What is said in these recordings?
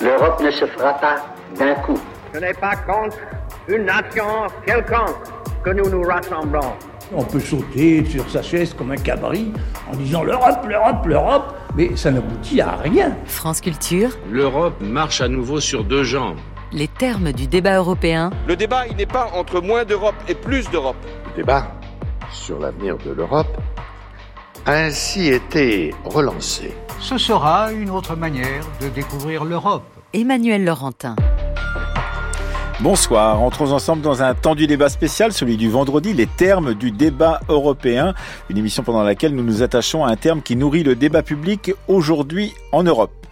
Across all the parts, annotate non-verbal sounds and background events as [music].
L'Europe ne se fera pas d'un coup. Ce n'est pas contre une nation quelconque que nous nous rassemblons. On peut sauter sur sa chaise comme un cabri en disant l'Europe, l'Europe, l'Europe, mais ça n'aboutit à rien. France Culture. L'Europe marche à nouveau sur deux jambes. Les termes du débat européen. Le débat, il n'est pas entre moins d'Europe et plus d'Europe. Le débat sur l'avenir de l'Europe a ainsi été relancé. Ce sera une autre manière de découvrir l'Europe. Emmanuel Laurentin. Bonsoir, entrons ensemble dans un temps du débat spécial, celui du vendredi, les termes du débat européen, une émission pendant laquelle nous nous attachons à un terme qui nourrit le débat public aujourd'hui en Europe.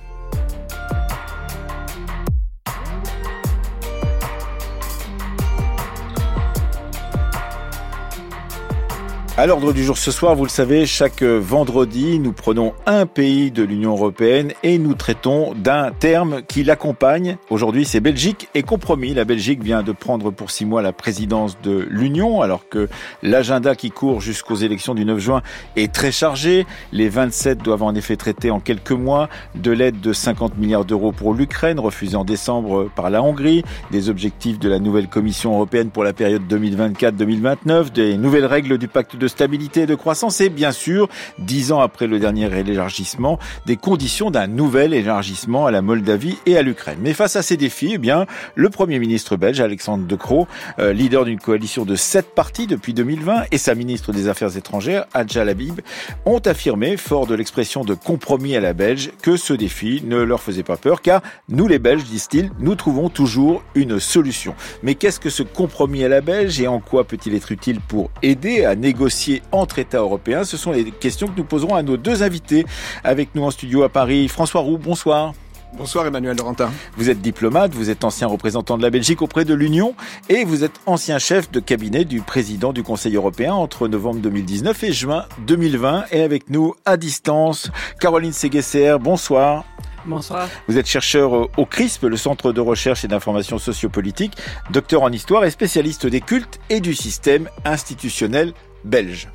À l'ordre du jour ce soir, vous le savez, chaque vendredi, nous prenons un pays de l'Union européenne et nous traitons d'un terme qui l'accompagne. Aujourd'hui, c'est Belgique et compromis. La Belgique vient de prendre pour six mois la présidence de l'Union, alors que l'agenda qui court jusqu'aux élections du 9 juin est très chargé. Les 27 doivent en effet traiter en quelques mois de l'aide de 50 milliards d'euros pour l'Ukraine, refusée en décembre par la Hongrie, des objectifs de la nouvelle Commission européenne pour la période 2024-2029, des nouvelles règles du pacte de stabilité et de croissance et bien sûr, dix ans après le dernier élargissement, des conditions d'un nouvel élargissement à la Moldavie et à l'Ukraine. Mais face à ces défis, eh bien, le Premier ministre belge, Alexandre De Croo, euh, leader d'une coalition de sept partis depuis 2020, et sa ministre des Affaires étrangères, Adja Labib, ont affirmé, fort de l'expression de compromis à la Belge, que ce défi ne leur faisait pas peur, car nous les Belges, disent-ils, nous trouvons toujours une solution. Mais qu'est-ce que ce compromis à la Belge et en quoi peut-il être utile pour aider à négocier entre États européens Ce sont les questions que nous poserons à nos deux invités. Avec nous en studio à Paris, François Roux, bonsoir. Bonsoir Emmanuel Laurentin. Vous êtes diplomate, vous êtes ancien représentant de la Belgique auprès de l'Union et vous êtes ancien chef de cabinet du président du Conseil européen entre novembre 2019 et juin 2020. Et avec nous à distance, Caroline Séguesser, bonsoir. Bonsoir. Vous êtes chercheur au CRISP, le Centre de recherche et d'information sociopolitique, docteur en histoire et spécialiste des cultes et du système institutionnel belge.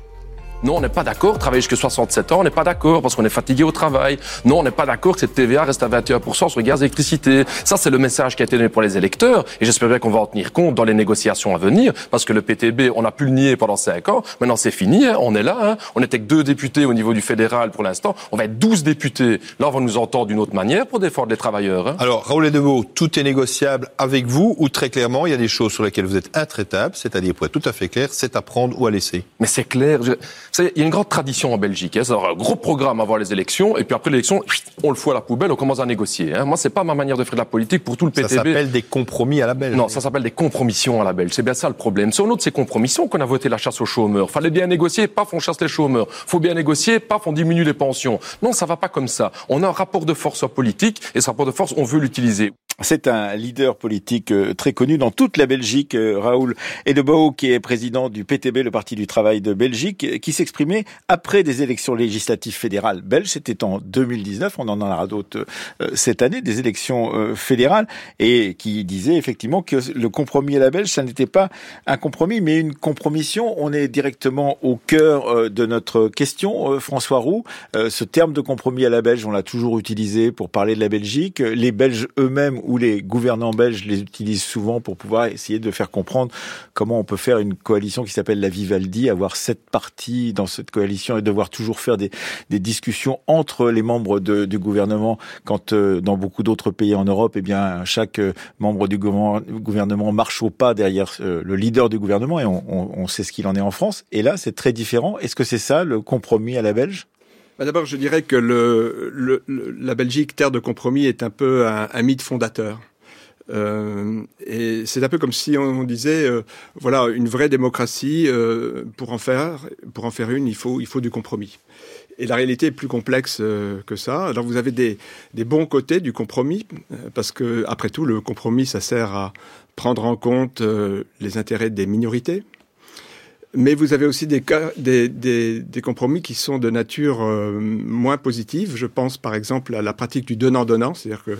Non, on n'est pas d'accord, travailler jusqu'à 67 ans, on n'est pas d'accord parce qu'on est fatigué au travail. Non, on n'est pas d'accord que cette TVA reste à 21% sur les gaz et l'électricité. Ça, c'est le message qui a été donné pour les électeurs et j'espère bien qu'on va en tenir compte dans les négociations à venir parce que le PTB, on a pu le nier pendant 5 ans. Maintenant, c'est fini, hein. on est là. Hein. On n'était que deux députés au niveau du fédéral pour l'instant. On va être 12 députés. Là, on va nous entendre d'une autre manière pour défendre les travailleurs. Hein. Alors, Raoul Edebo, tout est négociable avec vous ou très clairement, il y a des choses sur lesquelles vous êtes intraitable, c'est-à-dire, pour être tout à fait clair, c'est à prendre ou à laisser? Mais c'est clair. Je il y a une grande tradition en Belgique. Hein. C'est un gros programme avant les élections, et puis après l'élection, on le fout à la poubelle, on commence à négocier. Hein. Moi, c'est pas ma manière de faire de la politique pour tout le PTB. Ça s'appelle des compromis à la Belge. Non, ça s'appelle des compromissions à la Belge. C'est bien ça le problème. C'est un autre de ces compromissions qu'on a voté la chasse aux chômeurs. Fallait bien négocier, paf, on chasse les chômeurs. Faut bien négocier, paf, on diminue les pensions. Non, ça va pas comme ça. On a un rapport de force politique, et ce rapport de force, on veut l'utiliser. C'est un leader politique euh, très connu dans toute la Belgique, euh, Raoul Edebao, qui est président du PTB, le Parti du Travail de Belgique, qui s'exprimait après des élections législatives fédérales belges. C'était en 2019, on en aura d'autres euh, cette année, des élections fédérales, et qui disait effectivement que le compromis à la Belge, ça n'était pas un compromis, mais une compromission. On est directement au cœur de notre question, François Roux. Ce terme de compromis à la Belge, on l'a toujours utilisé pour parler de la Belgique. Les Belges eux-mêmes où les gouvernants belges les utilisent souvent pour pouvoir essayer de faire comprendre comment on peut faire une coalition qui s'appelle la Vivaldi, avoir sept partis dans cette coalition et devoir toujours faire des, discussions entre les membres du gouvernement quand euh, dans beaucoup d'autres pays en Europe, eh bien chaque euh, membre du gouvernement marche au pas derrière euh, le leader du gouvernement et on, sait ce qu'il en est en France. Et là, c'est très différent. Est-ce que c'est ça le compromis à la belge? Bah, d'abord, je dirais que la Belgique, terre de compromis, est un peu un mythe fondateur. Euh, et c'est un peu comme si on disait, euh, voilà, une vraie démocratie, euh, pour en faire, pour en faire une, il faut, il faut du compromis. Et la réalité est plus complexe que ça. Alors vous avez des, des bons côtés du compromis, parce que après tout, le compromis, ça sert à prendre en compte les intérêts des minorités, mais vous avez aussi des, des, des, des, compromis qui sont de nature moins positive. Je pense par exemple à la pratique du donnant-donnant, c'est-à-dire que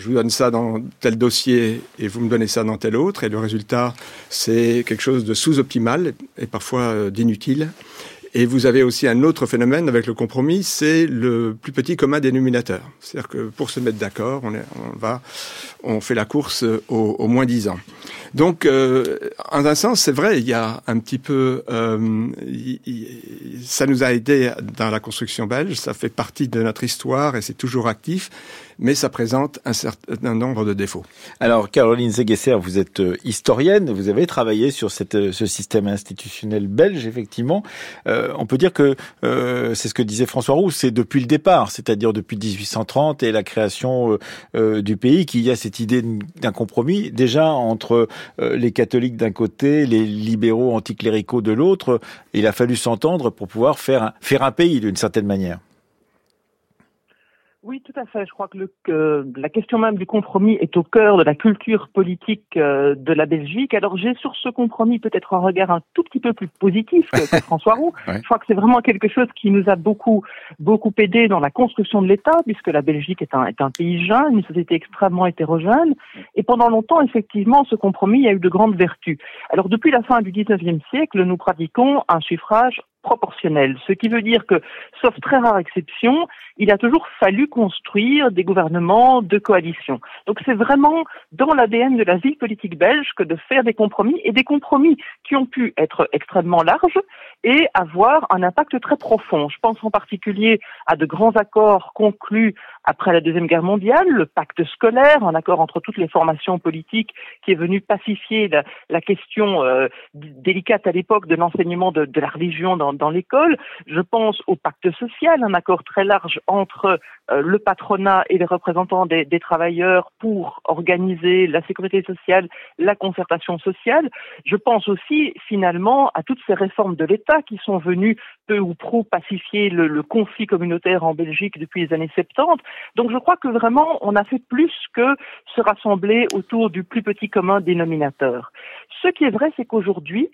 je vous donne ça dans tel dossier et vous me donnez ça dans tel autre, et le résultat, c'est quelque chose de sous-optimal et parfois euh, d'inutile. Et vous avez aussi un autre phénomène avec le compromis, c'est le plus petit commun dénominateur. C'est-à-dire que pour se mettre d'accord, on, va, on fait la course au, au moins dix ans. Donc, euh, en un sens, c'est vrai, il y a un petit peu, euh, ça nous a aidé dans la construction belge, ça fait partie de notre histoire et c'est toujours actif mais ça présente un certain nombre de défauts. Alors, Caroline Zegesser, vous êtes euh, historienne, vous avez travaillé sur euh, ce système institutionnel belge, effectivement. Euh, on peut dire que euh, c'est ce que disait François Roux, c'est depuis le départ, c'est-à-dire depuis 1830 et la création euh, du pays qu'il y a cette idée d'un compromis, déjà entre les catholiques d'un côté, les libéraux anticléricaux de l'autre. Il a fallu s'entendre pour pouvoir faire faire un pays d'une certaine manière. Oui, tout à fait. Je crois que, le, la question même du compromis est au cœur de la culture politique euh, de la Belgique. Alors j'ai sur ce compromis peut-être un regard un tout petit peu plus positif que, [laughs] François Roux. Je crois que c'est vraiment quelque chose qui nous a beaucoup beaucoup aidé dans la construction de l'État, puisque la Belgique est un, est un pays jeune, une société extrêmement hétérogène. Et pendant longtemps, effectivement, ce compromis a eu de grandes vertus. Alors depuis la fin du XIXe siècle, nous pratiquons un suffrage proportionnel, ce qui veut dire que, sauf très rare exception, il a toujours fallu construire des gouvernements de coalition. Donc c'est vraiment dans l'ADN de la vie politique belge que de faire des compromis et des compromis qui ont pu être extrêmement larges et avoir un impact très profond. Je pense en particulier à de grands accords conclus après la Deuxième Guerre mondiale, le pacte scolaire, un accord entre toutes les formations politiques qui est venu pacifier la, question euh, délicate à l'époque de l'enseignement de, de, la religion dans, dans l'école. Je pense au pacte social, un accord très large entre euh, le patronat et les représentants des, des, travailleurs pour organiser la sécurité sociale, la concertation sociale. Je pense aussi finalement à toutes ces réformes de l'État qui sont venues peu ou prou pacifier le, le conflit communautaire en Belgique depuis les années 70 donc je crois que vraiment, on a fait plus que se rassembler autour du plus petit commun dénominateur. Ce qui est vrai, c'est qu'aujourd'hui,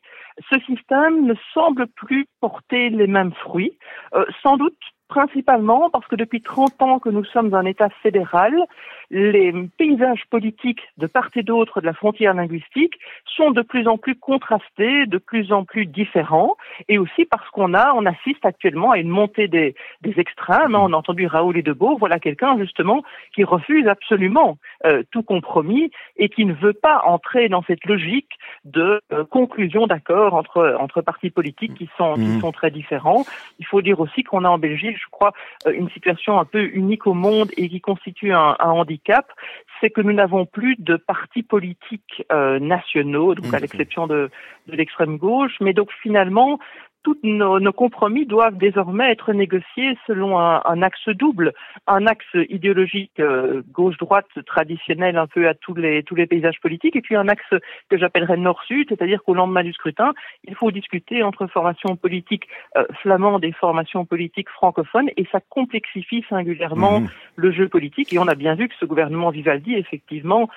ce système ne semble plus porter les mêmes fruits, euh, sans doute principalement parce que depuis 30 ans que nous sommes un État fédéral, les paysages politiques de part et d'autre de la frontière linguistique sont de plus en plus contrastés, de plus en plus différents, et aussi parce qu'on a, on assiste actuellement à une montée des, des extrêmes. On a entendu Raoul et Debout, voilà quelqu'un justement qui refuse absolument euh, tout compromis et qui ne veut pas entrer dans cette logique de euh, conclusion d'accord entre entre partis politiques qui sont qui mmh. sont très différents. Il faut dire aussi qu'on a en Belgique, je crois, euh, une situation un peu unique au monde et qui constitue un, un handicap handicap, c'est que nous n'avons plus de partis politiques euh, nationaux, donc à l'exception de, de l'extrême gauche, mais donc finalement, tous nos, nos, compromis doivent désormais être négociés selon un, un axe double, un axe idéologique euh, gauche-droite traditionnel un peu à tous les tous les paysages politiques, et puis un axe que j'appellerais nord-sud, c'est-à-dire qu'au lendemain du scrutin, il faut discuter entre formations politiques euh, flamandes et formations politiques francophones, et ça complexifie singulièrement mmh. le jeu politique. Et on a bien vu que ce gouvernement Vivaldi, effectivement,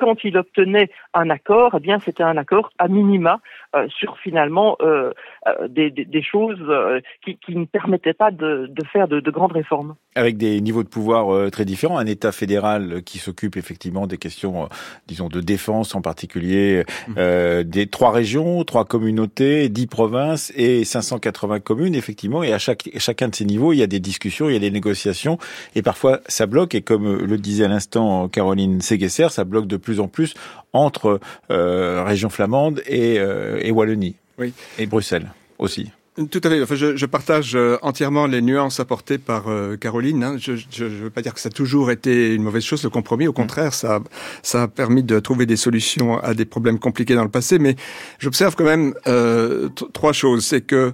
quand il obtenait un accord, eh bien c'était un accord à minima euh, sur finalement euh, euh, des, des, des, choses euh, qui, qui, ne permettaient pas de, de faire de, de, grandes réformes. Avec des niveaux de pouvoir euh, très différents, un État fédéral qui s'occupe effectivement des questions, disons, de défense en particulier, mmh. des trois régions, trois communautés, dix provinces et 580 communes, effectivement, et à chaque, chacun de ces niveaux, il y a des discussions, il y a des négociations, et parfois ça bloque, et comme le disait à l'instant Caroline Séguesser, ça bloque de plus en plus entre euh, région flamande et, euh, et Wallonie. Oui. Et Bruxelles aussi. Tout à fait. Enfin, je, je, partage euh, entièrement les nuances apportées par euh, Caroline. Hein. Je ne veux pas dire que ça a toujours été une mauvaise chose, le compromis. Au contraire, ça, ça a permis de trouver des solutions à des problèmes compliqués dans le passé. Mais j'observe quand même euh, trois choses. C'est que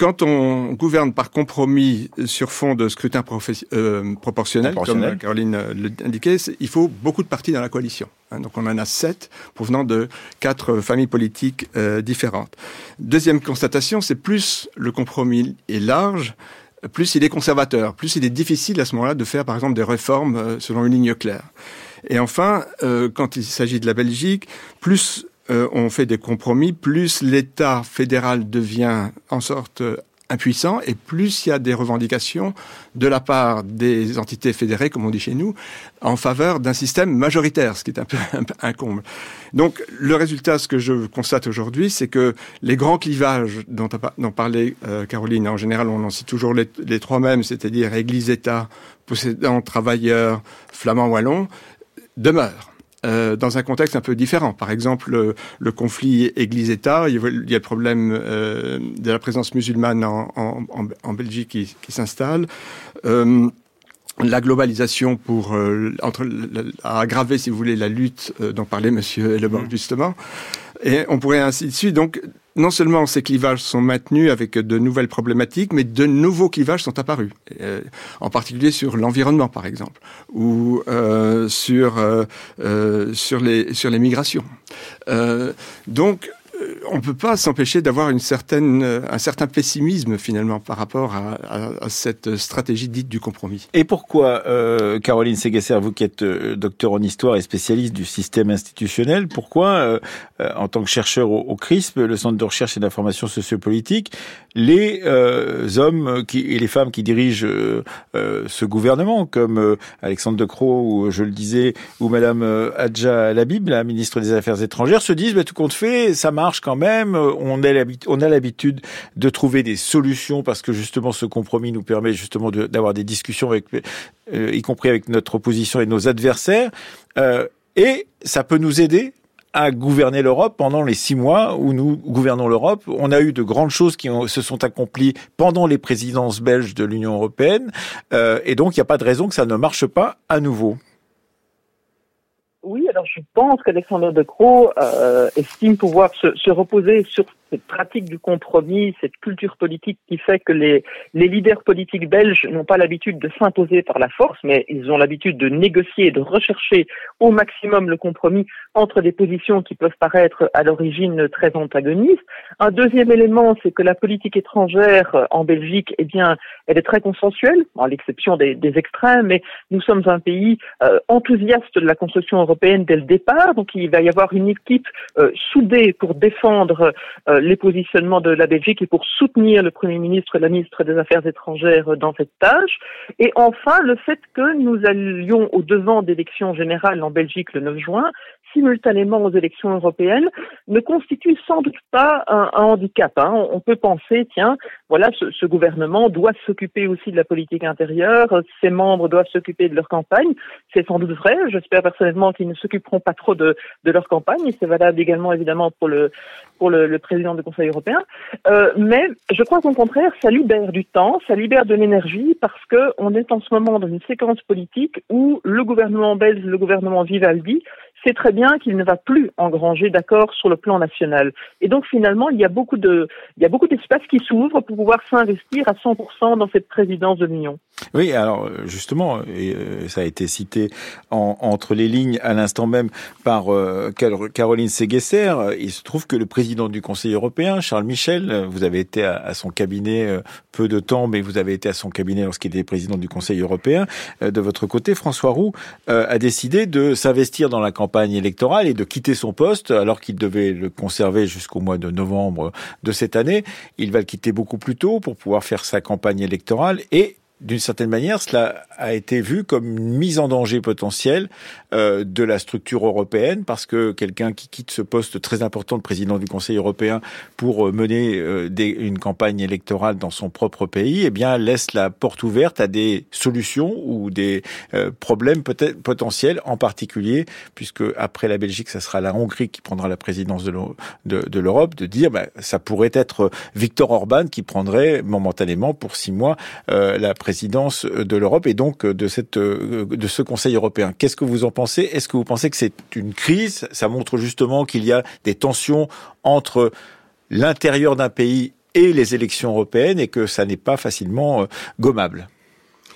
quand on gouverne par compromis sur fond de scrutin euh, proportionnel, comme Caroline l'indiquait, il faut beaucoup de partis dans la coalition. Hein, donc on en a sept provenant de quatre familles politiques euh, différentes. Deuxième constatation, c'est plus le compromis est large, plus il est conservateur, plus il est difficile à ce moment-là de faire par exemple des réformes euh, selon une ligne claire. Et enfin, euh, quand il s'agit de la Belgique, plus euh, on fait des compromis, plus l'État fédéral devient en sorte impuissant et plus il y a des revendications de la part des entités fédérées, comme on dit chez nous, en faveur d'un système majoritaire, ce qui est un peu [laughs] un, comble. Donc le résultat, ce que je constate aujourd'hui, c'est que les grands clivages dont, dont parlait euh, Caroline, en général on en cite toujours les, trois mêmes, c'est-à-dire Église-État, possédants, travailleurs, flamands, wallons, demeurent. Euh, dans un contexte un peu différent. Par exemple, le, conflit Église-État, il y a le problème euh, de la présence musulmane en, en, en Belgique qui, qui s'installe. Euh, la globalisation pour euh, entre, aggraver, si vous voulez, la lutte euh, dont parlait Monsieur Lebon mmh. justement. Et on pourrait ainsi de suite. Donc, non seulement ces clivages sont maintenus avec de nouvelles problématiques, mais de nouveaux clivages sont apparus, euh, en particulier sur l'environnement, par exemple, ou euh, sur euh, sur les sur les migrations. donc on ne peut pas s'empêcher d'avoir une certaine, un certain pessimisme finalement par rapport à, cette stratégie dite du compromis. Et pourquoi, euh, Caroline Séguesser, vous qui êtes euh, docteur en histoire et spécialiste du système institutionnel, pourquoi, euh, euh en tant que chercheur au, au, CRISP, le Centre de recherche et d'information sociopolitique, les euh, hommes qui, et les femmes qui dirigent ce gouvernement, comme Alexandre De Croo, ou je le disais, ou Madame Adja Labib, la ministre des Affaires étrangères, se disent, bah, tout compte fait, ça marche quand même. On a l'habitude de trouver des solutions parce que justement ce compromis nous permet justement d'avoir des discussions avec, euh, y compris avec notre opposition et nos adversaires. Euh, et ça peut nous aider à gouverner l'Europe pendant les six mois où nous gouvernons l'Europe. On a eu de grandes choses qui se sont accomplies pendant les présidences belges de l'Union européenne, euh, et donc il n'y a pas de raison que ça ne marche pas à nouveau. Oui, alors je pense qu'Alexandre De Croo euh, estime pouvoir se, reposer sur cette pratique du compromis, cette culture politique qui fait que les, les leaders politiques belges n'ont pas l'habitude de s'imposer par la force, mais ils ont l'habitude de négocier, de rechercher au maximum le compromis entre des positions qui peuvent paraître à l'origine très antagonistes. Un deuxième élément, c'est que la politique étrangère en Belgique, eh bien, elle est très consensuelle, à l'exception des, des, extrêmes, mais nous sommes un pays euh, enthousiaste de la construction européenne dès le départ, donc il va y avoir une équipe euh, soudée pour défendre euh, les positionnements de la Belgique et pour soutenir le Premier ministre et la ministre des Affaires étrangères dans cette tâche. Et enfin, le fait que nous allions au devant d'élections générales en Belgique le 9 juin, simultanément aux élections européennes ne constitue sans doute pas un, handicap. Hein. On peut penser, tiens, voilà, ce, gouvernement doit s'occuper aussi de la politique intérieure, ses membres doivent s'occuper de leur campagne. C'est sans doute vrai. J'espère personnellement qu'ils ne s'occuperont pas trop de, leur campagne, c'est valable également évidemment pour le pour le président du Conseil européen. Euh, mais je crois qu'au contraire, ça libère du temps, ça libère de l'énergie, parce que on est en ce moment dans une séquence politique où le gouvernement belge, le gouvernement Vivaldi, c'est très bien qu'il ne va plus engranger d'accord sur le plan national. Et donc finalement, il y a beaucoup de, il y a beaucoup d'espace qui s'ouvre pour pouvoir s'investir à 100% dans cette présidence de l'Union. Oui, alors justement, et euh, ça a été cité en, entre les lignes à l'instant même par euh, Caroline Séguesser. Il se trouve que le président du Conseil européen, Charles Michel, vous avez été à, son cabinet euh, peu de temps, mais vous avez été à son cabinet lorsqu'il était président du Conseil européen. De votre côté, François Roux a décidé de s'investir dans la campagne électorale et de quitter son poste alors qu'il devait le conserver jusqu'au mois de novembre de cette année. Il va le quitter beaucoup plus tôt pour pouvoir faire sa campagne électorale et d'une certaine manière, cela a été vu comme une mise en danger potentielle euh, de la structure européenne, parce que quelqu'un qui quitte ce poste très important de président du Conseil européen pour euh, mener euh, une campagne électorale dans son propre pays, eh bien laisse la porte ouverte à des solutions ou des euh, problèmes peut-être potentiels, en particulier puisque après la Belgique, ça sera la Hongrie qui prendra la présidence de l'Europe, de, dire bah, ça pourrait être Viktor Orban qui prendrait momentanément pour six mois la présidence présidence de l'Europe et donc de cette de ce Conseil européen. Qu'est-ce que vous en pensez? Est-ce que vous pensez que c'est une crise? Ça montre justement qu'il y a des tensions entre l'intérieur d'un pays et les élections européennes et que ça n'est pas facilement euh, gommable.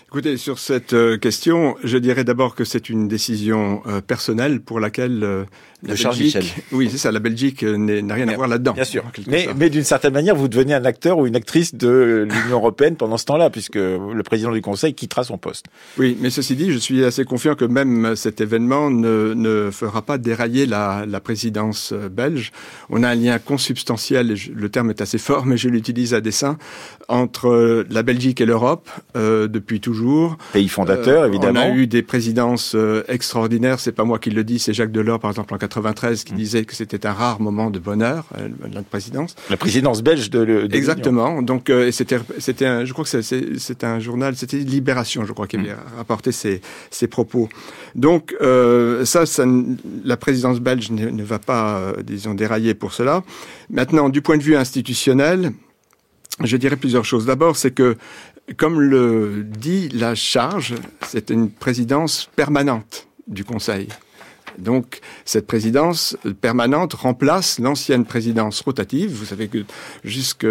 Écoutez, sur cette euh, question, je dirais d'abord que c'est une décision euh, personnelle pour laquelle de Charles Michel. Oui, c'est ça. La Belgique n'a rien à voir là-dedans. Bien sûr. Mais, mais d'une certaine manière, vous devenez un acteur ou une actrice de l'Union européenne pendant ce temps-là, puisque le président du Conseil quittera son poste. Oui, mais ceci dit, je suis assez confiant que même cet événement ne, ne fera pas dérailler la, la, présidence belge. On a un lien consubstantiel, et le terme est assez fort, mais je l'utilise à dessein, entre la Belgique et l'Europe euh, depuis toujours. Pays fondateur, euh, évidemment. On a eu des présidences euh, extraordinaires. C'est pas moi qui le dis, c'est Jacques Delors, par exemple, en 93, qui mm. disait que c'était un rare moment de bonheur, euh, notre présidence. La présidence belge de, de Exactement. Donc, euh, c'était, c'était, je crois que c'est, un journal, c'était Libération, je crois, qui avait mm. rapporté ces, ces propos. Donc, euh, ça, ça, la présidence belge ne, ne va pas, disons, dérailler pour cela. Maintenant, du point de vue institutionnel, je dirais plusieurs choses. D'abord, c'est que, comme le dit la charge, c'est une présidence permanente du Conseil. Donc cette présidence permanente remplace l'ancienne présidence rotative. Vous savez que jusqu'à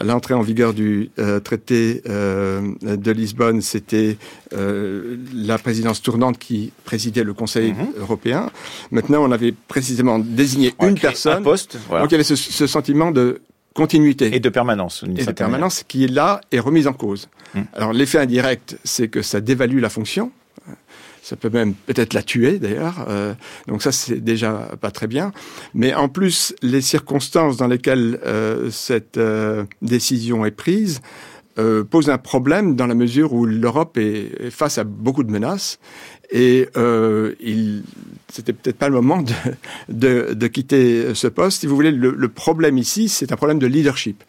l'entrée en vigueur du euh, traité euh, de Lisbonne, c'était euh, la présidence tournante qui présidait le Conseil mhm. européen. Maintenant, on avait précisément désigné une personne. Un poste. Donc il y avait ce, ce sentiment de continuité. Et de permanence. Et de permanence qui est là et remise en cause. Mhm. Alors l'effet indirect, c'est que ça dévalue la fonction ça peut même peut-être la tuer d'ailleurs. Euh, donc ça c'est déjà pas très bien. Mais en plus les circonstances dans lesquelles euh, cette euh, décision est prise posent un problème dans la mesure où l'Europe est, face à beaucoup de menaces et euh, il c'était peut-être pas le moment de, de, quitter ce poste. Si vous voulez, le, le problème ici, c'est un problème de leadership.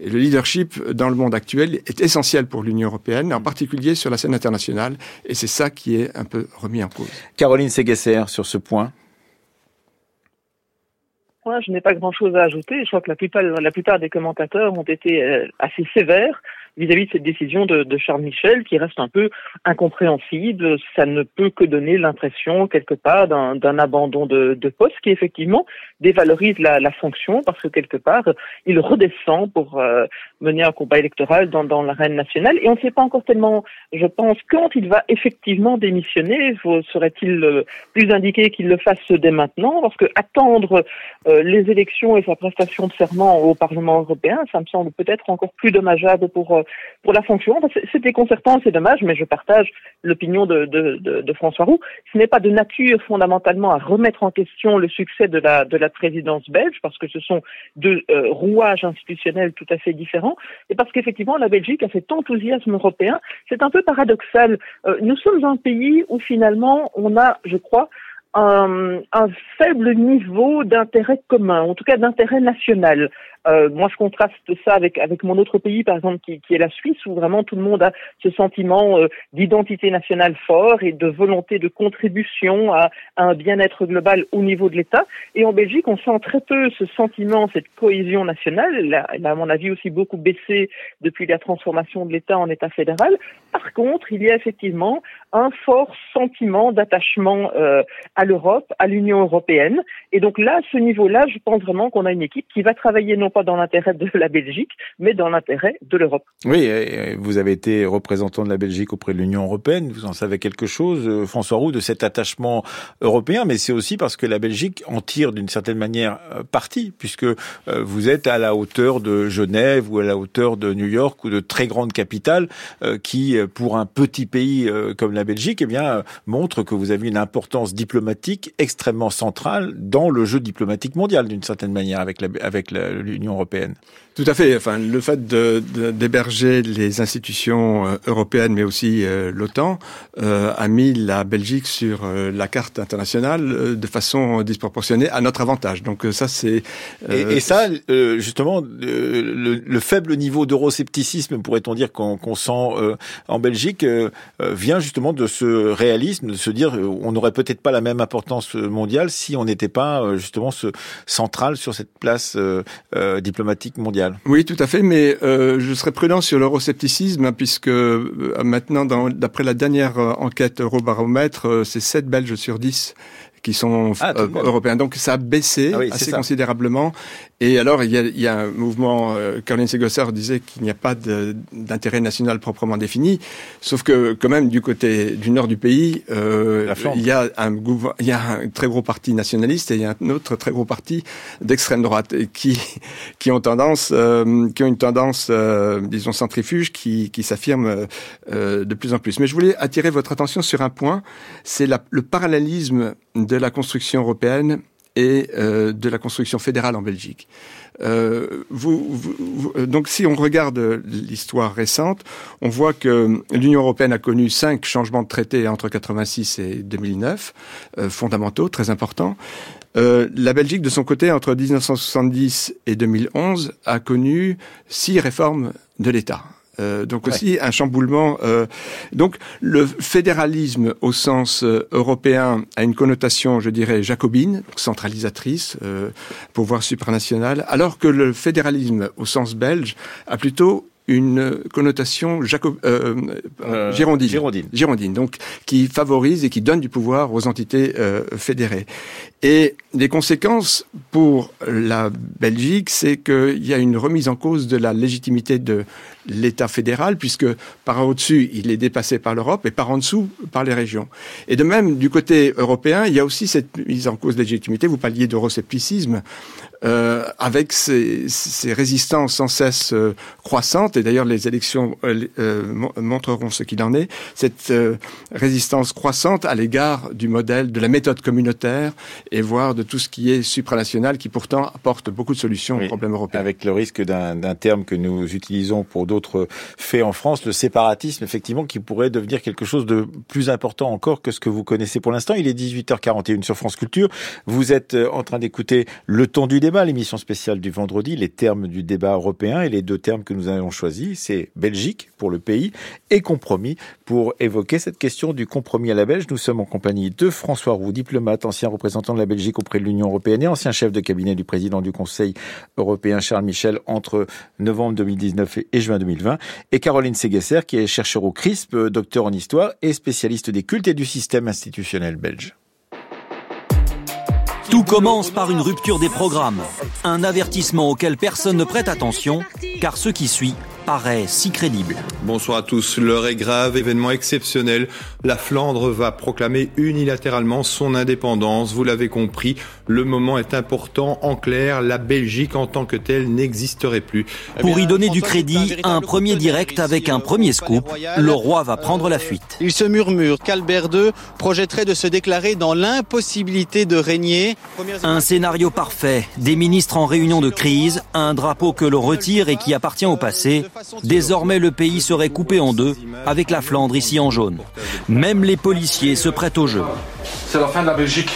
Et le leadership dans le monde actuel est essentiel pour l'Union européenne, en particulier sur la scène internationale, et c'est ça qui est un peu remis en cause. Caroline Séguesser, sur ce point moi, je n'ai pas grand-chose à ajouter. Je crois que la plupart, la plupart des commentateurs ont été euh, assez sévères vis-à-vis de cette décision de, de, Charles Michel qui reste un peu incompréhensible. Ça ne peut que donner l'impression quelque part d'un abandon de, de, poste qui effectivement dévalorise la, la, fonction parce que quelque part il redescend pour euh, mener un combat électoral dans, dans l'arène nationale et on ne sait pas encore tellement, je pense, quand il va effectivement démissionner. Serait-il euh, plus indiqué qu'il le fasse dès maintenant? Parce que attendre euh, les élections et sa prestation de serment au Parlement européen, ça me semble peut-être encore plus dommageable pour pour la fonction. C'est déconcertant, c'est dommage, mais je partage l'opinion de, de, de, de, François Roux. Ce n'est pas de nature fondamentalement à remettre en question le succès de la, de la présidence belge, parce que ce sont deux euh, rouages institutionnels tout à fait différents, et parce qu'effectivement la Belgique a cet enthousiasme européen. C'est un peu paradoxal. Euh, nous sommes un pays où finalement on a, je crois, un, un, faible niveau d'intérêt commun, en tout cas d'intérêt national. Euh, moi, je contraste ça avec avec mon autre pays, par exemple, qui, qui est la Suisse, où vraiment tout le monde a ce sentiment euh, d'identité nationale fort et de volonté de contribution à, à un bien-être global au niveau de l'État. Et en Belgique, on sent très peu ce sentiment, cette cohésion nationale. Elle elle a, à mon avis, aussi beaucoup baissé depuis la transformation de l'État en État fédéral. Par contre, il y a effectivement un fort sentiment d'attachement euh, à l'Europe, à l'Union européenne. Et donc là, à ce niveau-là, je pense vraiment qu'on a une équipe qui va travailler non pas dans l'intérêt de la Belgique, mais dans l'intérêt de l'Europe. Oui, vous avez été représentant de la Belgique auprès de l'Union européenne, vous en savez quelque chose, euh, François Roux, de cet attachement européen, mais c'est aussi parce que la Belgique en tire d'une certaine manière euh, parti, puisque euh, vous êtes à la hauteur de Genève ou à la hauteur de New York ou de très grandes capitales qui, pour un petit pays comme la Belgique, eh bien, montre que vous avez une importance diplomatique extrêmement centrale dans le jeu diplomatique mondial, d'une certaine manière, avec l'Union européenne. Tout à fait. Enfin, le fait d'héberger de, les institutions euh, européennes, mais aussi euh, l'OTAN, euh, a mis la Belgique sur euh, la carte internationale euh, de façon disproportionnée à notre avantage. Donc ça, c'est. Et, et, ça, justement, le, le, faible niveau d'euroscepticisme, pourrait-on dire, qu'on qu sent en Belgique, vient justement de ce réalisme, de se dire, on n'aurait peut-être pas la même importance mondiale si on n'était pas justement ce central sur cette place diplomatique mondiale. Oui, tout à fait, mais euh, je serais prudent sur l'euroscepticisme, hein, puisque euh, maintenant, d'après la dernière euh, enquête Eurobaromètre, euh, c'est 7 Belges sur 10 qui sont ah, européens. Donc ça a baissé ah oui, assez considérablement. Et alors, il y a, il y a un mouvement, euh, Caroline Segosser disait qu'il n'y a pas d'intérêt national proprement défini, sauf que quand même du côté du nord du pays, euh, il, y a un, il y a un très gros parti nationaliste et il y a un autre très gros parti d'extrême droite qui, [laughs] qui ont tendance, euh, qui ont une tendance, euh, disons, centrifuge qui, qui s'affirme euh, de plus en plus. Mais je voulais attirer votre attention sur un point, c'est le parallélisme de la construction européenne et euh, de la construction fédérale en Belgique. Euh, euh, donc, si on regarde l'histoire récente, on voit que l'Union européenne a connu cinq changements de traité entre 86 et 2009, euh, fondamentaux, très importants. La Belgique, de son côté, entre 1970 et 2011, a connu six réformes de l'État. Euh, donc aussi un chamboulement. Euh, donc le fédéralisme au sens euh, européen a une connotation, je dirais, jacobine, centralisatrice, pouvoir supranational, alors que le fédéralisme au sens belge a plutôt une connotation Jacob, euh, euh, girondine, girondine. girondine, donc qui favorise et qui donne du pouvoir aux entités euh, fédérées. Et les conséquences pour la Belgique, c'est qu'il y a une remise en cause de la légitimité de l'État fédéral, puisque par au-dessus, il est dépassé par l'Europe, et par en dessous, par les régions. Et de même, du côté européen, il y a aussi cette mise en cause de légitimité. Vous parliez d'euroscepticisme, euh, avec ces, ces, résistances sans cesse euh, croissantes, et d'ailleurs les élections euh, euh montreront ce qu'il en est, cette résistance croissante à l'égard du modèle, de la méthode communautaire, et voire de tout ce qui est supranational, qui pourtant apporte beaucoup de solutions aux problèmes européens. Avec le risque d'un terme que nous utilisons pour d'autres faits en France, le séparatisme, effectivement, qui pourrait devenir quelque chose de plus important encore que ce que vous connaissez pour l'instant. Il est 18h41 sur France Culture. Vous êtes en train d'écouter le ton du débat, l'émission spéciale du vendredi, les termes du débat européen et les deux termes que nous avons choisis, c'est Belgique pour le pays et compromis pour évoquer cette question du compromis à la Belge. Nous sommes en compagnie de François Roux, diplomate, ancien représentant de la Belgique auprès de l'Union européenne et ancien chef de cabinet du président du Conseil européen Charles Michel entre novembre 2019 et juin 2020 et Caroline Séguesser qui est chercheur au CRISP, docteur en histoire et spécialiste des cultes et du système institutionnel belge. Tout commence par une rupture des programmes, un avertissement auquel personne ne prête attention, car ce qui suit paraît si crédible. Bonsoir à tous. L'heure est grave, événement exceptionnel. La Flandre va proclamer unilatéralement son indépendance. Vous l'avez compris, le moment est important. En clair, la Belgique en tant que telle n'existerait plus. Pour y donner du crédit, un premier direct avec un premier scoop. Le roi va prendre la fuite. Il se murmure qu'Albert II projetterait de se déclarer dans l'impossibilité de régner. Un scénario parfait. Des ministres en réunion de crise, un drapeau que l'on retire et qui appartient au passé. Désormais, le pays serait coupé en deux, avec la Flandre ici en jaune. Même les policiers se prêtent au jeu. C'est la fin de la Belgique.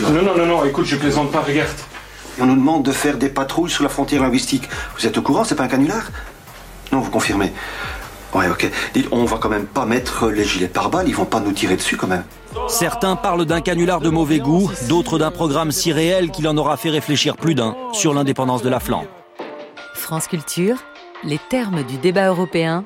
Non, non, non, non, écoute, je plaisante pas, regarde. on nous demande de faire des patrouilles sur la frontière linguistique. Vous êtes au courant, c'est pas un canular? Non, vous confirmez. Ouais, ok. Dites, on va quand même pas mettre les gilets pare-balles, ils vont pas nous tirer dessus quand même. Certains parlent d'un canular de mauvais goût, d'autres d'un programme si réel qu'il en aura fait réfléchir plus d'un sur l'indépendance de la Flandre. France Culture, les termes du débat européen,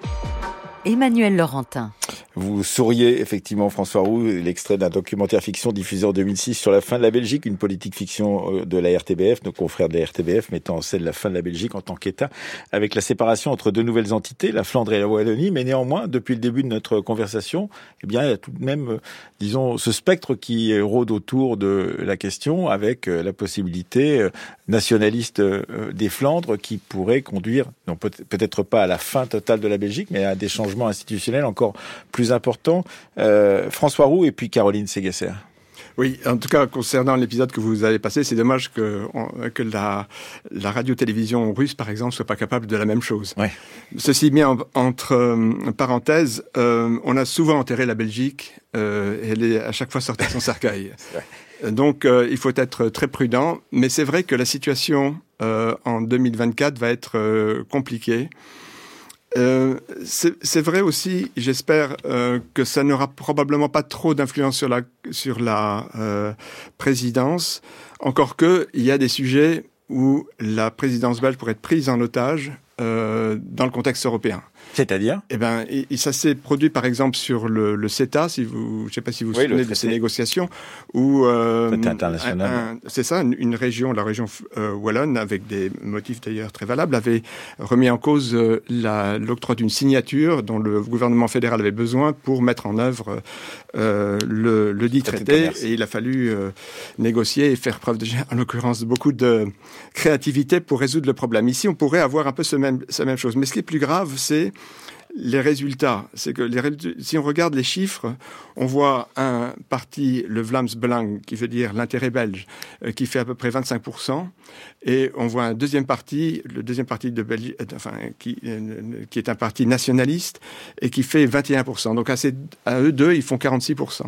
Emmanuel Laurentin. Vous souriez effectivement, François Roux, l'extrait d'un documentaire fiction diffusé en 2006 sur la fin de la Belgique, une politique fiction euh, de la RTBF, nos confrères de la RTBF mettant en scène la fin de la Belgique en tant qu'État, avec la séparation entre deux nouvelles entités, la Flandre et la Wallonie. Mais néanmoins, depuis le début de notre conversation, eh bien, il y a tout de même, euh, disons, ce spectre qui rôde autour de la question, avec euh, la possibilité nationaliste des Flandres qui pourrait conduire, non peut-être pas à la fin totale de la Belgique, mais à des changements institutionnels encore plus important. Euh, François Roux et puis Caroline Ségasser. Oui, en tout cas, concernant l'épisode que vous avez passé, c'est dommage que, que la, la radio-télévision russe, par exemple, soit pas capable de la même chose. Ouais. Ceci mis entre euh, parenthèses, euh, on a souvent enterré la Belgique euh, et elle est à chaque fois sortie de son [laughs] cercueil. Donc, il faut être très prudent. Mais c'est vrai que la situation en 2024 va être compliquée. Euh, c'est vrai aussi, j'espère euh, que ça n'aura probablement pas trop d'influence sur la, sur la euh, présidence, encore que il y a des sujets où la présidence belge pourrait être prise en otage dans le contexte européen. C'est-à-dire Eh ben, et, ça s'est produit par exemple sur le, le CETA, si vous, je ne sais pas si vous vous souvenez de ces négociations, où euh, international. C'est ça, une, région, la région euh, wallonne, avec des motifs d'ailleurs très valables, avait remis en cause euh, l'octroi d'une signature dont le gouvernement fédéral avait besoin pour mettre en œuvre euh, le, le, dit traité, et il a fallu euh, négocier et faire preuve, de, en l'occurrence, beaucoup de créativité pour résoudre le problème. Ici, on pourrait avoir un peu ce même, cette même chose, mais ce qui est plus grave, c'est les résultats, c'est que si on regarde les chiffres, on voit un parti, le Vlaams Belang, qui veut dire l'intérêt belge, euh, qui fait à peu près 25%, et on voit un deuxième parti, le deuxième parti de Belgique, euh, euh, qui, est un parti nationaliste, et qui fait 21%. Donc à, eux deux, ils font 46%.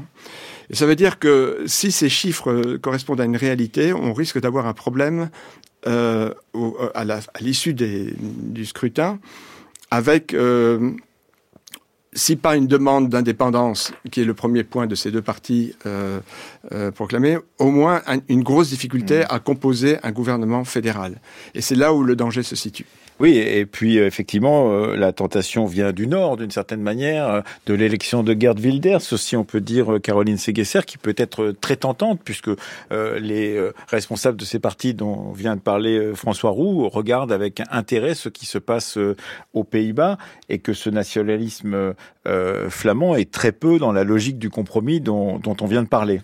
Et ça veut dire que si ces chiffres correspondent à une réalité, on risque d'avoir un problème à l'issue du scrutin avec, euh, si pas une demande d'indépendance, qui est le premier point de ces deux partis euh, euh, proclamés, au moins une grosse difficulté mmh. à composer un gouvernement fédéral. Et c'est là où le danger se situe. Oui, et puis euh, effectivement, euh, la tentation vient du Nord, d'une certaine manière, euh, de l'élection de Gerd Wilders, aussi on peut dire Caroline Séguesser, qui peut être très tentante, puisque les responsables de ces partis dont vient de parler François Roux regardent avec intérêt ce qui se passe aux Pays-Bas, et que ce nationalisme flamand est très peu dans la logique du compromis dont, dont on vient de parler.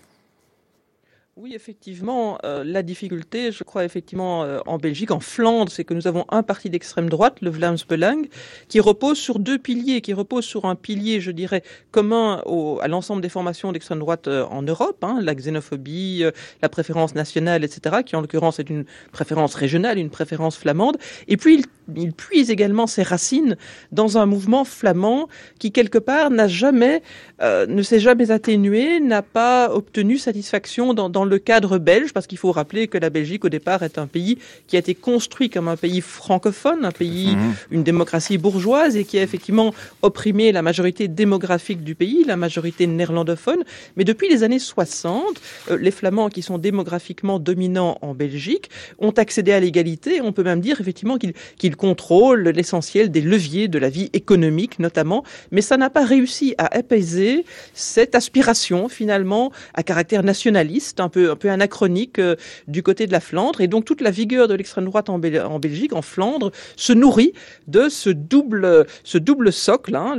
Oui, effectivement, euh, la difficulté, je crois effectivement euh, en Belgique, en Flandre, c'est que nous avons un parti d'extrême droite, le Vlaams Belang, qui repose sur deux piliers, qui repose sur un pilier, je dirais, commun à l'ensemble des formations d'extrême droite euh, en Europe, hein, la xénophobie, la préférence nationale, etc., qui en l'occurrence est une préférence régionale, une préférence flamande. Et puis il, il puise également ses racines dans un mouvement flamand qui quelque part n'a jamais, ne s'est jamais atténué, n'a pas obtenu satisfaction dans, dans le cadre belge, parce qu'il faut rappeler que la Belgique, au départ, est un pays qui a été construit comme un pays francophone, un pays, une démocratie bourgeoise, et qui a effectivement opprimé la majorité démographique du pays, la majorité néerlandophone. Mais depuis les années 60, euh, les Flamands, qui sont démographiquement dominants en Belgique, ont accédé à l'égalité. On peut même dire effectivement qu'ils contrôlent l'essentiel des leviers de la vie économique, notamment. Mais ça n'a pas réussi à apaiser cette aspiration, finalement, à caractère nationaliste, un peu, un peu anachronique euh, du côté de la Flandre. Et donc toute la vigueur de l'extrême droite en, en, Belgique, en Flandre, se nourrit de ce double, ce double socle, hein,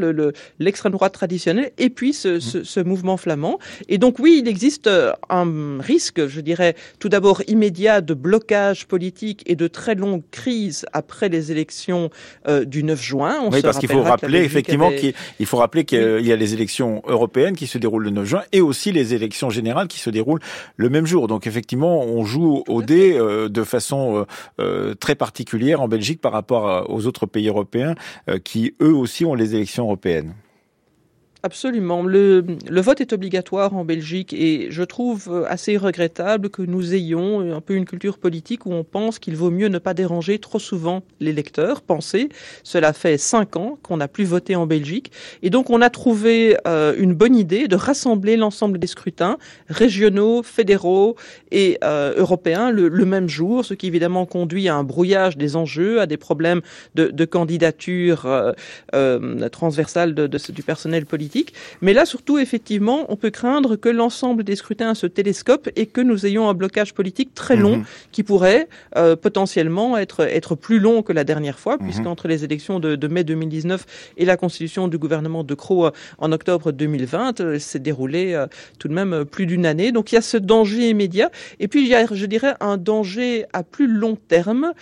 l'extrême le, droite traditionnelle et puis ce, ce, ce, mouvement flamand. Et donc oui, il existe euh, un risque, je dirais, tout d'abord immédiat de blocage politique et de très longues crises après les élections euh, du 9 juin. On oui, parce qu'il faut rappeler effectivement qu'il faut rappeler qu'il y a les élections européennes qui se déroulent le 9 juin et aussi les élections générales qui se déroulent le même jour. Donc effectivement, on joue au dé euh, de façon euh, euh, très particulière en Belgique par rapport aux autres pays européens qui eux aussi ont les élections européennes. Absolument. Le, vote est obligatoire en Belgique et je trouve euh, assez regrettable que nous ayons un peu une culture politique où on pense qu'il vaut mieux ne pas déranger trop souvent les lecteurs. Pensez, cela fait cinq ans qu'on n'a plus voté en Belgique et donc on a trouvé euh, une bonne idée de rassembler l'ensemble des scrutins régionaux, fédéraux et euh, européens le, même jour, ce qui évidemment conduit à un brouillage des enjeux, à des problèmes de, candidature euh, euh transversale du personnel politique mais là, surtout, effectivement, on peut craindre que l'ensemble des scrutins se télescope et que nous ayons un blocage politique très long mhm. qui pourrait euh, potentiellement être, être plus long que la dernière fois, mhm. puisqu'entre les élections de, de, mai 2019 et la constitution du gouvernement de Croo euh, en octobre 2020, euh, s'est déroulé euh, tout de même plus d'une année. Donc il y a ce danger immédiat. Et puis il y a, je dirais, un danger à plus long terme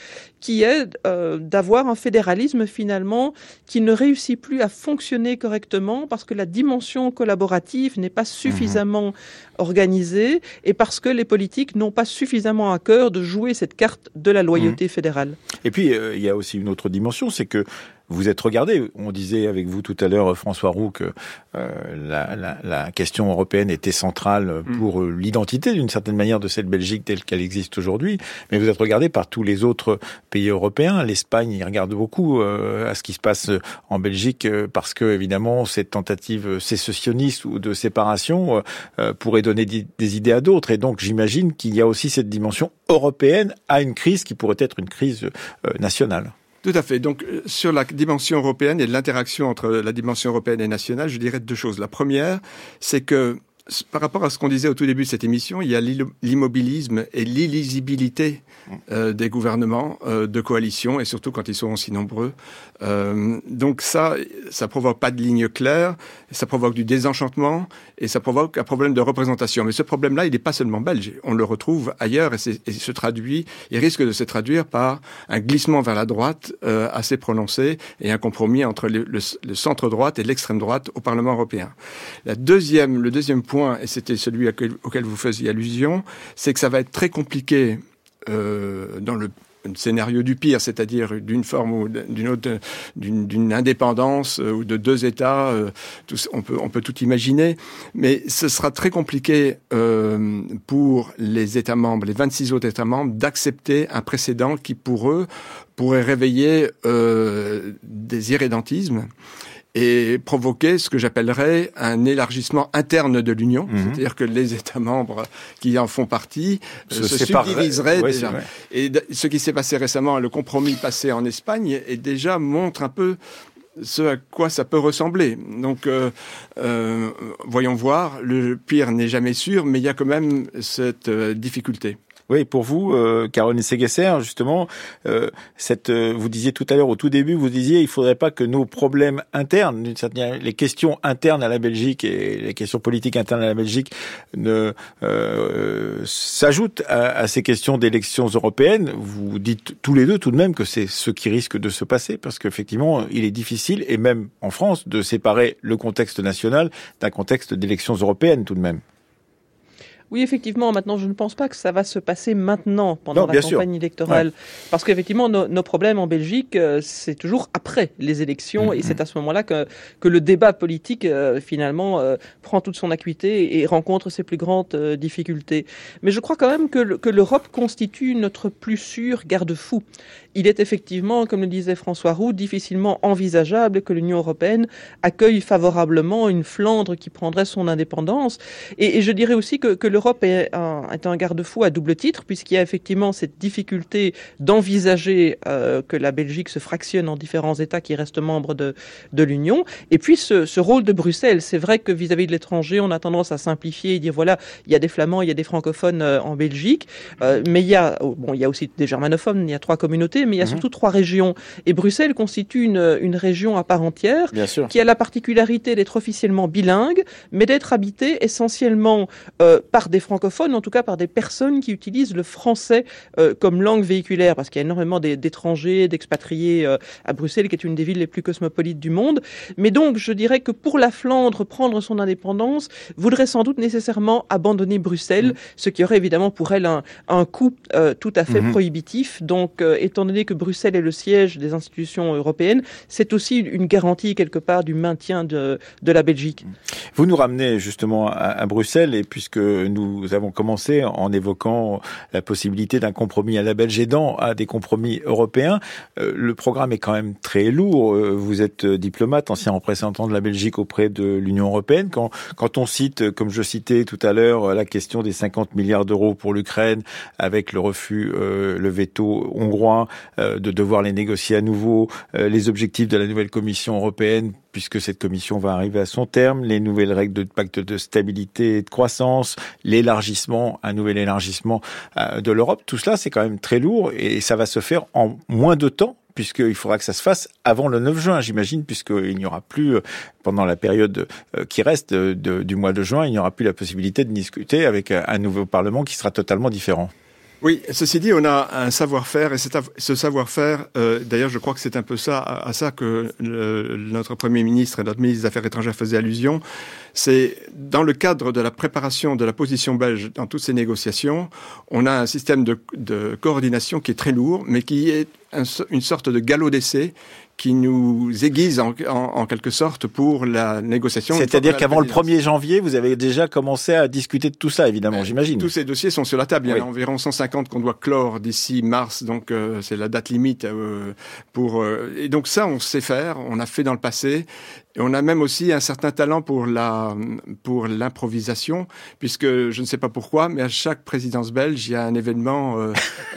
qui est euh, d'avoir un fédéralisme finalement qui ne réussit plus à fonctionner correctement parce que la dimension collaborative n'est pas suffisamment mmh. organisée et parce que les politiques n'ont pas suffisamment à cœur de jouer cette carte de la loyauté mmh. fédérale. Et puis euh, il y a aussi une autre dimension, c'est que vous êtes regardé. On disait avec vous tout à l'heure, François Roux, que euh, la, la, la, question européenne était centrale mm. pour mm. l'identité, d'une certaine manière, de cette Belgique telle qu'elle existe aujourd'hui. Mais vous êtes regardé par tous les autres pays européens. L'Espagne y regarde beaucoup euh, à ce qui se passe en Belgique euh, parce que, évidemment, cette tentative sécessionniste ou de séparation euh, pourrait donner des idées à d'autres. Et donc, j'imagine qu'il y a aussi cette dimension européenne à une crise qui pourrait être une crise nationale. Tout à fait. Donc, euh, sur la dimension européenne et l'interaction entre la dimension européenne et nationale, je dirais deux choses. La première, c'est que par rapport à ce qu'on disait au tout début de cette émission, il y a l'immobilisme et l'illisibilité euh, des gouvernements euh, de coalition, et surtout quand ils sont aussi nombreux. Euh, donc ça, ça provoque pas de ligne claire, ça provoque du désenchantement, et ça provoque un problème de représentation. Mais ce problème-là, il n'est pas seulement belge, on le retrouve ailleurs, et, et, se traduit, il risque de se traduire par un glissement vers la droite assez prononcé, et un compromis entre le, le, le centre-droite et l'extrême droite au Parlement européen. La deuxième, le deuxième point et c'était celui auquel vous faisiez allusion, c'est que ça va être très compliqué euh, dans le scénario du pire, c'est-à-dire d'une forme ou d'une autre, d'une indépendance euh, ou de deux États, euh, on, peut, tout imaginer, mais ce sera très compliqué pour les États membres, les 26 autres États membres, d'accepter un précédent qui, pour eux, pourrait réveiller des irrédentismes et provoquer ce que j'appellerais un élargissement interne de l'Union, mmh. c'est-à-dire que les États membres qui en font partie se, se subdiviseraient ouais, déjà. Et ce qui s'est passé récemment, le compromis passé en Espagne, et déjà montre un peu ce à quoi ça peut ressembler. Donc, euh, euh, voyons voir. Le pire n'est jamais sûr, mais il y a quand même cette euh, difficulté. Oui, pour vous, euh, Caroline Séguesser, justement, euh, euh, vous disiez tout à l'heure, au tout début, vous disiez, il faudrait pas que nos problèmes internes, les questions internes à la Belgique et les questions politiques internes à la Belgique, ne s'ajoutent à, à, ces questions d'élections européennes. Vous dites tous les deux tout de même que c'est ce qui risque de se passer, parce qu'effectivement, il est difficile, et même en France, de séparer le contexte national d'un contexte d'élections européennes tout de même. Oui, effectivement, maintenant, je ne pense pas que ça va se passer maintenant, pendant non, la campagne sûr. électorale. Ouais. Parce qu'effectivement, nos, nos, problèmes en Belgique, euh, c'est toujours après les élections, mmh, et c'est à ce moment-là que, que le débat politique, euh, finalement, euh, prend toute son acuité et rencontre ses plus grandes difficultés. Mais je crois quand même que l'Europe constitue notre plus sûr garde-fou. Il est effectivement, comme le disait François Roux, difficilement envisageable que l'Union européenne accueille favorablement une Flandre qui prendrait son indépendance. Et, et je dirais aussi que, que l'Europe est un, est un garde-fou à double titre, puisqu'il y a effectivement cette difficulté d'envisager euh, que la Belgique se fractionne en différents États qui restent membres de, de l'Union. Et puis ce, ce, rôle de Bruxelles, c'est vrai que vis-à-vis -vis de l'étranger, on a tendance à simplifier et dire voilà, il y a des Flamands, il y a des francophones euh, en Belgique, euh, mais il y a oh, bon, il y a aussi des germanophones, il y a trois communautés, mais il y a mmh. surtout trois régions. Et Bruxelles constitue une, une région à part entière, qui a la particularité d'être officiellement bilingue, mais d'être habitée essentiellement par des francophones, en tout cas par des personnes qui utilisent le français euh, comme langue véhiculaire, parce qu'il y a énormément d'étrangers, d'expatriés euh, à Bruxelles, qui est une des villes les plus cosmopolites du monde. Mais donc, je dirais que pour la Flandre, prendre son indépendance voudrait sans doute nécessairement abandonner Bruxelles, mmh. ce qui aurait évidemment pour elle un, un coût euh, tout à fait mmh. prohibitif. Donc, étant donné que Bruxelles est le siège des institutions européennes, c'est aussi une garantie quelque part du maintien de, de la Belgique. Vous nous ramenez justement à, à Bruxelles, et puisque nous avons commencé en évoquant la possibilité d'un compromis à la Belge aidant à des compromis européens. Euh, le programme est quand même très lourd. Euh, vous êtes diplomate, ancien représentant de la Belgique auprès de l'Union européenne. Quand, on cite, comme je citais tout à l'heure, la question des 50 milliards d'euros pour l'Ukraine, avec le refus, euh, le veto hongrois, euh, de devoir les négocier à nouveau, euh, les objectifs de la nouvelle Commission européenne puisque cette commission va arriver à son terme, les nouvelles règles de pacte de stabilité et de croissance, l'élargissement, un nouvel élargissement euh, de l'Europe, tout cela c'est quand même très lourd et ça va se faire en moins de temps puisqu'il faudra que ça se fasse avant le 9 juin, j'imagine, puisqu'il n'y aura plus, pendant la période qui reste du mois de juin, il n'y aura plus la possibilité de discuter avec un nouveau Parlement qui sera totalement différent. Oui, ceci dit, on a un savoir-faire et ce savoir-faire, euh, d'ailleurs, je crois que c'est un peu ça à, ça que notre premier ministre et notre ministre des Affaires étrangères faisaient allusion. C'est dans le cadre de la préparation de la position belge dans toutes ces négociations, on a un système de, coordination qui est très lourd, mais qui est un, une sorte de galop d'essai qui nous aiguise en, en, en, quelque sorte pour la négociation. C'est-à-dire qu'avant le 1er janvier, vous avez déjà commencé à discuter de tout ça, évidemment, euh, j'imagine. Tous ces dossiers sont sur la table. Il y en a environ 150 qu'on doit clore d'ici mars, donc euh, c'est la date limite euh, pour. Euh, et donc ça, on sait faire, on a fait dans le passé. Et on a même aussi un certain talent pour la pour l'improvisation, puisque je ne sais pas pourquoi, mais à chaque présidence belge, il y a un événement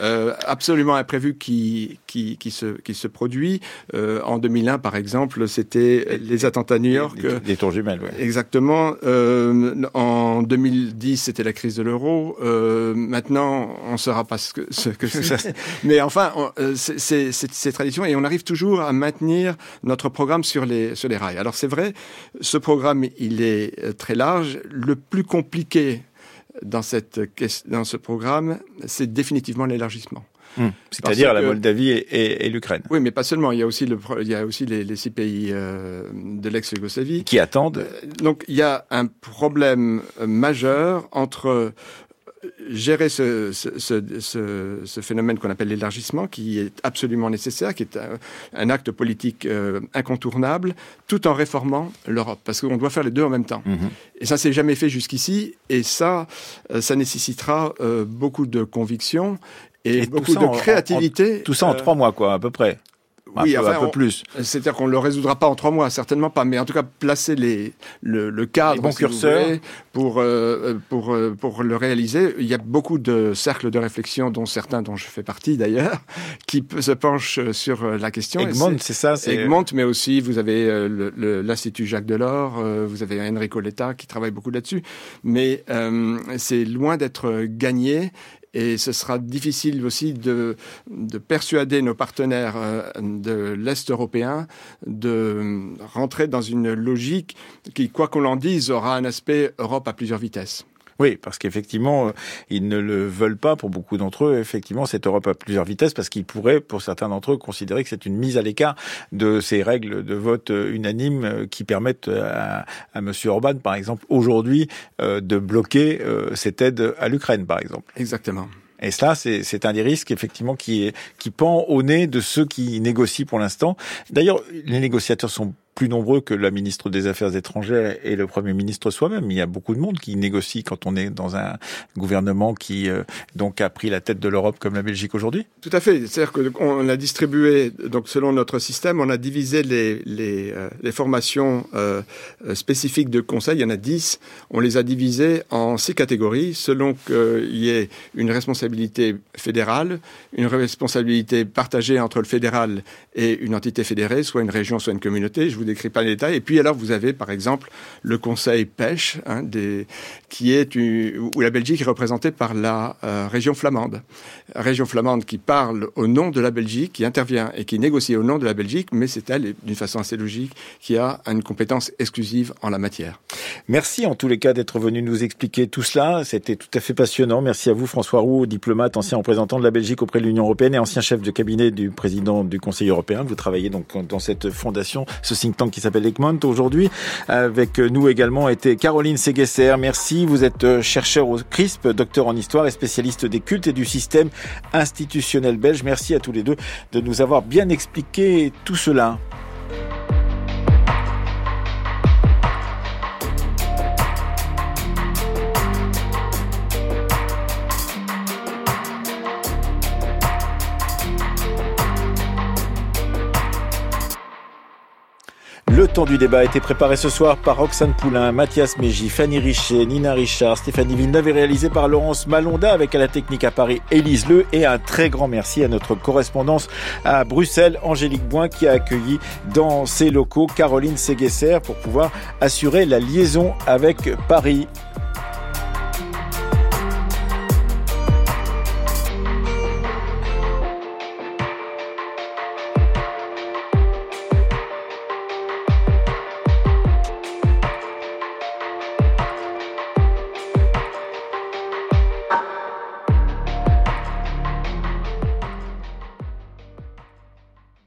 [laughs] absolument imprévu qui qui qui se qui se produit. Euh, en 2001, par exemple, c'était les attentats à New York. Des, tours jumelles, ouais. Exactement. Euh, en 2010, c'était la crise de l'euro. Euh, maintenant, on ne saura pas ce que ce que [laughs] c'est. mais enfin, euh, c'est ces traditions et on arrive toujours à maintenir notre programme sur les sur les rails. Alors c'est vrai, ce programme, il est euh, très large. Le plus compliqué dans, cette, dans ce programme, c'est définitivement l'élargissement. Hum. C'est-à-dire la Moldavie et, et, l'Ukraine. Oui, mais pas seulement. Il y a aussi, le, il y a aussi les, les six pays euh, de l'ex-Yougoslavie. Qui attendent. Euh, donc il y a un problème majeur entre gérer ce, ce, ce, ce phénomène qu'on appelle l'élargissement, qui est absolument nécessaire, qui est un, un acte politique euh, incontournable, tout en réformant l'Europe, parce qu'on doit faire les deux en même temps. Et ça s'est jamais fait jusqu'ici, et ça, euh, ça nécessitera euh, beaucoup de conviction et, et beaucoup de créativité. En, en, tout ça en trois mois, quoi, à peu près oui, peu, enfin, un peu plus. C'est-à-dire qu'on ne le résoudra pas en trois mois, certainement pas, mais en tout cas placer les, le, le cadre les bons si curseurs pour, euh, pour, euh, pour le réaliser. Il y a beaucoup de cercles de réflexion, dont certains dont je fais partie d'ailleurs, [laughs] qui se penchent sur la question. Egmont, c'est ça Egmont, mais aussi vous avez euh, l'Institut Jacques Delors, euh, vous avez Enrico Letta qui travaille beaucoup là-dessus, mais euh, c'est loin d'être gagné et ce sera difficile aussi de, de persuader nos partenaires euh, de l'Est européen de rentrer dans une logique qui, quoi qu'on en dise, aura un aspect Europe à plusieurs vitesses. Oui, parce qu'effectivement, euh, ils ne le veulent pas pour beaucoup d'entre eux, effectivement, cette Europe à plusieurs vitesses, parce qu'ils pourraient, pour certains d'entre eux, considérer que c'est une mise à l'écart de ces règles de vote euh, unanime qui permettent à, à M. Orban, par exemple, aujourd'hui, euh, de bloquer euh, cette aide à l'Ukraine, par exemple. Exactement. Et cela, c'est un des risques, effectivement, qui, est, qui pend au nez de ceux qui négocient pour l'instant. D'ailleurs, les négociateurs sont plus nombreux que la ministre des Affaires étrangères et le Premier ministre soi-même. Il y a beaucoup de monde qui négocie quand on est dans un gouvernement qui euh, donc a pris la tête de l'Europe comme la Belgique aujourd'hui. Tout à fait. C'est-à-dire qu'on a distribué donc selon notre système, on a divisé les euh, formations euh, spécifiques de conseil. Il y en a dix. On les a divisées en six catégories selon qu'il y ait une responsabilité fédérale, une responsabilité partagée entre le fédéral et une entité fédérée, soit une région, soit une communauté. Je vous décris pas les détails. Et puis alors vous avez par exemple le Conseil pêche, hein, des, qui est une, où la Belgique est représentée par la euh, région flamande, région flamande qui parle au nom de la Belgique, qui intervient et qui négocie au nom de la Belgique, mais c'est elle, d'une façon assez logique, qui a une compétence exclusive en la matière. Merci en tous les cas d'être venu nous expliquer tout cela. C'était tout à fait passionnant. Merci à vous François Roux, diplomate, ancien représentant de la Belgique auprès de l'Union européenne et ancien chef de cabinet du président du Conseil européen. Vous travaillez donc dans cette fondation, ce think tank qui s'appelle Egmont aujourd'hui. Avec nous également était Caroline Séguesser. Merci. Vous êtes chercheur au CRISP, docteur en histoire et spécialiste des cultes et du système institutionnel belge. Merci à tous les deux de nous avoir bien expliqué tout cela. Du débat a été préparé ce soir par Roxane Poulain, Mathias Mégy, Fanny Richet, Nina Richard, Stéphanie Villeneuve et réalisé par Laurence Malonda avec à la technique à Paris Élise Le et un très grand merci à notre correspondance à Bruxelles, Angélique Boin qui a accueilli dans ses locaux Caroline Séguesser pour pouvoir assurer la liaison avec Paris.